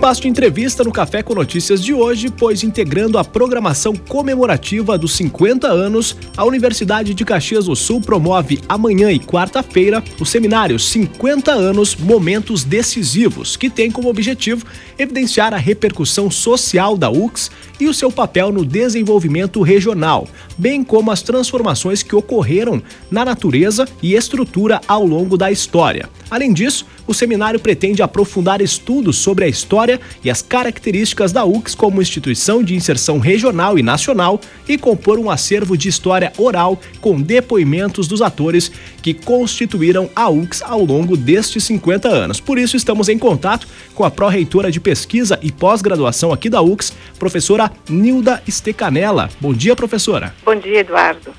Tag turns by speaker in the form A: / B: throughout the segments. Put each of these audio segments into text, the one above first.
A: espaço de entrevista no Café com Notícias de hoje, pois integrando a programação comemorativa dos 50 anos, a Universidade de Caxias do Sul promove amanhã e quarta-feira o seminário 50 anos Momentos Decisivos, que tem como objetivo evidenciar a repercussão social da UX e o seu papel no desenvolvimento regional, bem como as transformações que ocorreram na natureza e estrutura ao longo da história. Além disso, o seminário pretende aprofundar estudos sobre a história e as características da UX como instituição de inserção regional e nacional e compor um acervo de história oral com depoimentos dos atores que constituíram a UX ao longo destes 50 anos. Por isso, estamos em contato com a pró-reitora de pesquisa e pós-graduação aqui da UX, professora Nilda Stecanella. Bom dia, professora.
B: Bom dia, Eduardo.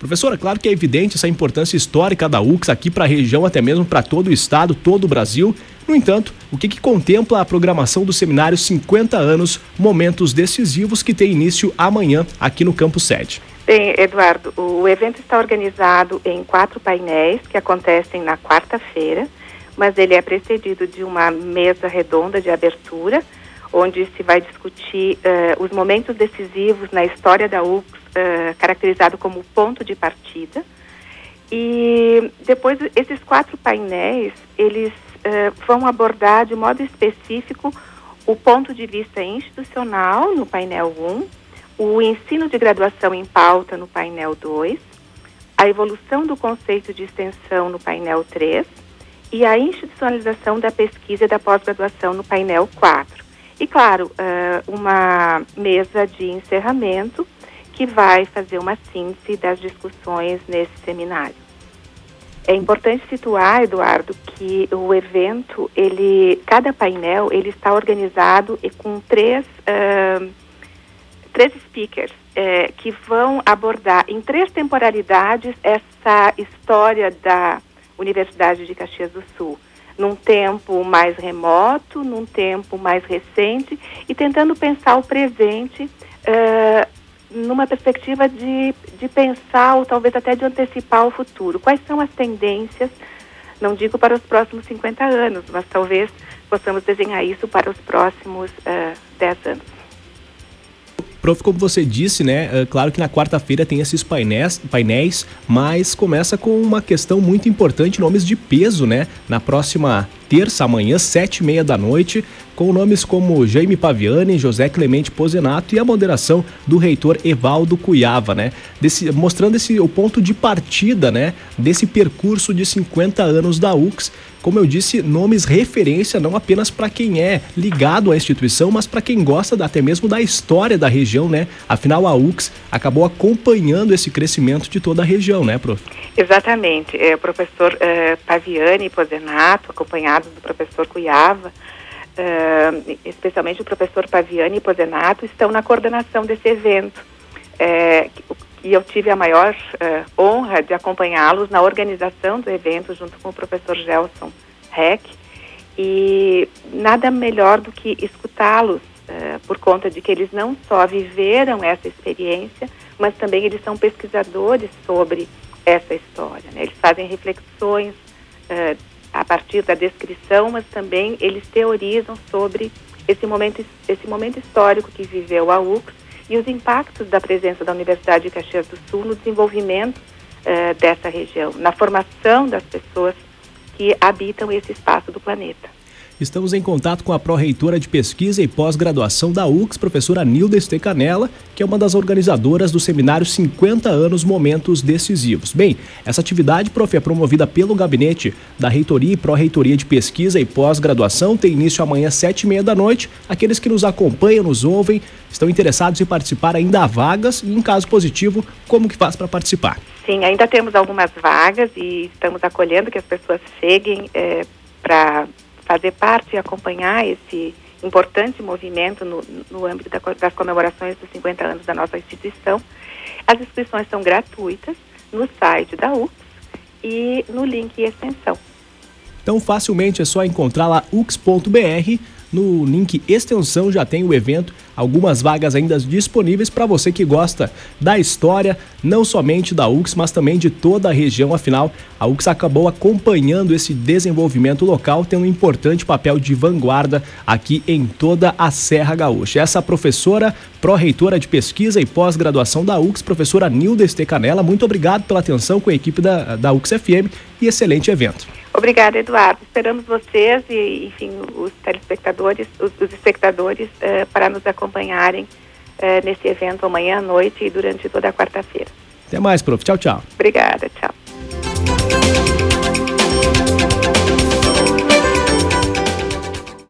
A: Professora, claro que é evidente essa importância histórica da UX aqui para a região, até mesmo para todo o estado, todo o Brasil. No entanto, o que, que contempla a programação do seminário 50 anos, momentos decisivos, que tem início amanhã aqui no Campo 7?
B: Bem, Eduardo, o evento está organizado em quatro painéis que acontecem na quarta-feira, mas ele é precedido de uma mesa redonda de abertura, onde se vai discutir uh, os momentos decisivos na história da UX uh, caracterizado como ponto de partida. E depois esses quatro painéis, eles uh, vão abordar de modo específico o ponto de vista institucional no painel 1, o ensino de graduação em pauta no painel 2, a evolução do conceito de extensão no painel 3 e a institucionalização da pesquisa e da pós-graduação no painel 4. E, claro, uh, uma mesa de encerramento que vai fazer uma síntese das discussões nesse seminário. É importante situar, Eduardo, que o evento, ele, cada painel, ele está organizado com três, uh, três speakers uh, que vão abordar em três temporalidades essa história da Universidade de Caxias do Sul num tempo mais remoto, num tempo mais recente e tentando pensar o presente uh, numa perspectiva de, de pensar ou talvez até de antecipar o futuro. Quais são as tendências, não digo para os próximos 50 anos, mas talvez possamos desenhar isso para os próximos uh, 10 anos.
A: Prof, como você disse, né? É claro que na quarta-feira tem esses painéis, painéis, mas começa com uma questão muito importante, nomes de peso, né? Na próxima terça, amanhã, sete e meia da noite, com nomes como Jaime Paviani, José Clemente Pozenato e a moderação do reitor Evaldo Cuiava, né? Desse, mostrando esse, o ponto de partida, né? Desse percurso de 50 anos da UX. Como eu disse, nomes referência não apenas para quem é ligado à instituição, mas para quem gosta da, até mesmo da história da região, né? Afinal, a UX acabou acompanhando esse crescimento de toda a região, né, prof?
B: Exatamente. É, o professor é, Paviani Pozenato, acompanhado do professor Cuiava, uh, especialmente o professor Paviani Pozenato, estão na coordenação desse evento. É, e eu tive a maior uh, honra de acompanhá-los na organização do evento junto com o professor Gelson Heck. E nada melhor do que escutá-los, uh, por conta de que eles não só viveram essa experiência, mas também eles são pesquisadores sobre essa história. Né? Eles fazem reflexões uh, a partir da descrição, mas também eles teorizam sobre esse momento, esse momento histórico que viveu a UX e os impactos da presença da Universidade de Caxias do Sul no desenvolvimento uh, dessa região, na formação das pessoas que habitam esse espaço do planeta.
A: Estamos em contato com a pró-reitora de pesquisa e pós-graduação da UX, professora Nilda Estecanella, que é uma das organizadoras do seminário 50 anos Momentos Decisivos. Bem, essa atividade, prof, é promovida pelo gabinete da reitoria e pró-reitoria de pesquisa e pós-graduação, tem início amanhã às sete e meia da noite. Aqueles que nos acompanham, nos ouvem, estão interessados em participar, ainda há vagas e, em caso positivo, como que faz para participar?
B: Sim, ainda temos algumas vagas e estamos acolhendo que as pessoas cheguem é, para fazer parte e acompanhar esse importante movimento no, no âmbito da, das comemorações dos 50 anos da nossa instituição. As inscrições são gratuitas no site da UPS e no link extensão.
A: Então, facilmente é só encontrar lá ux.br no link extensão já tem o evento, algumas vagas ainda disponíveis para você que gosta da história, não somente da UX, mas também de toda a região. Afinal, a UX acabou acompanhando esse desenvolvimento local, tendo um importante papel de vanguarda aqui em toda a Serra Gaúcha. Essa professora, pró-reitora de pesquisa e pós-graduação da UX, professora Nilda Estecanela, muito obrigado pela atenção com a equipe da, da UX FM e excelente evento.
B: Obrigada, Eduardo. Esperamos vocês e, enfim, os telespectadores, os, os espectadores, uh, para nos acompanharem uh, nesse evento amanhã à noite e durante toda a quarta-feira.
A: Até mais, prof. Tchau, tchau.
B: Obrigada. Tchau.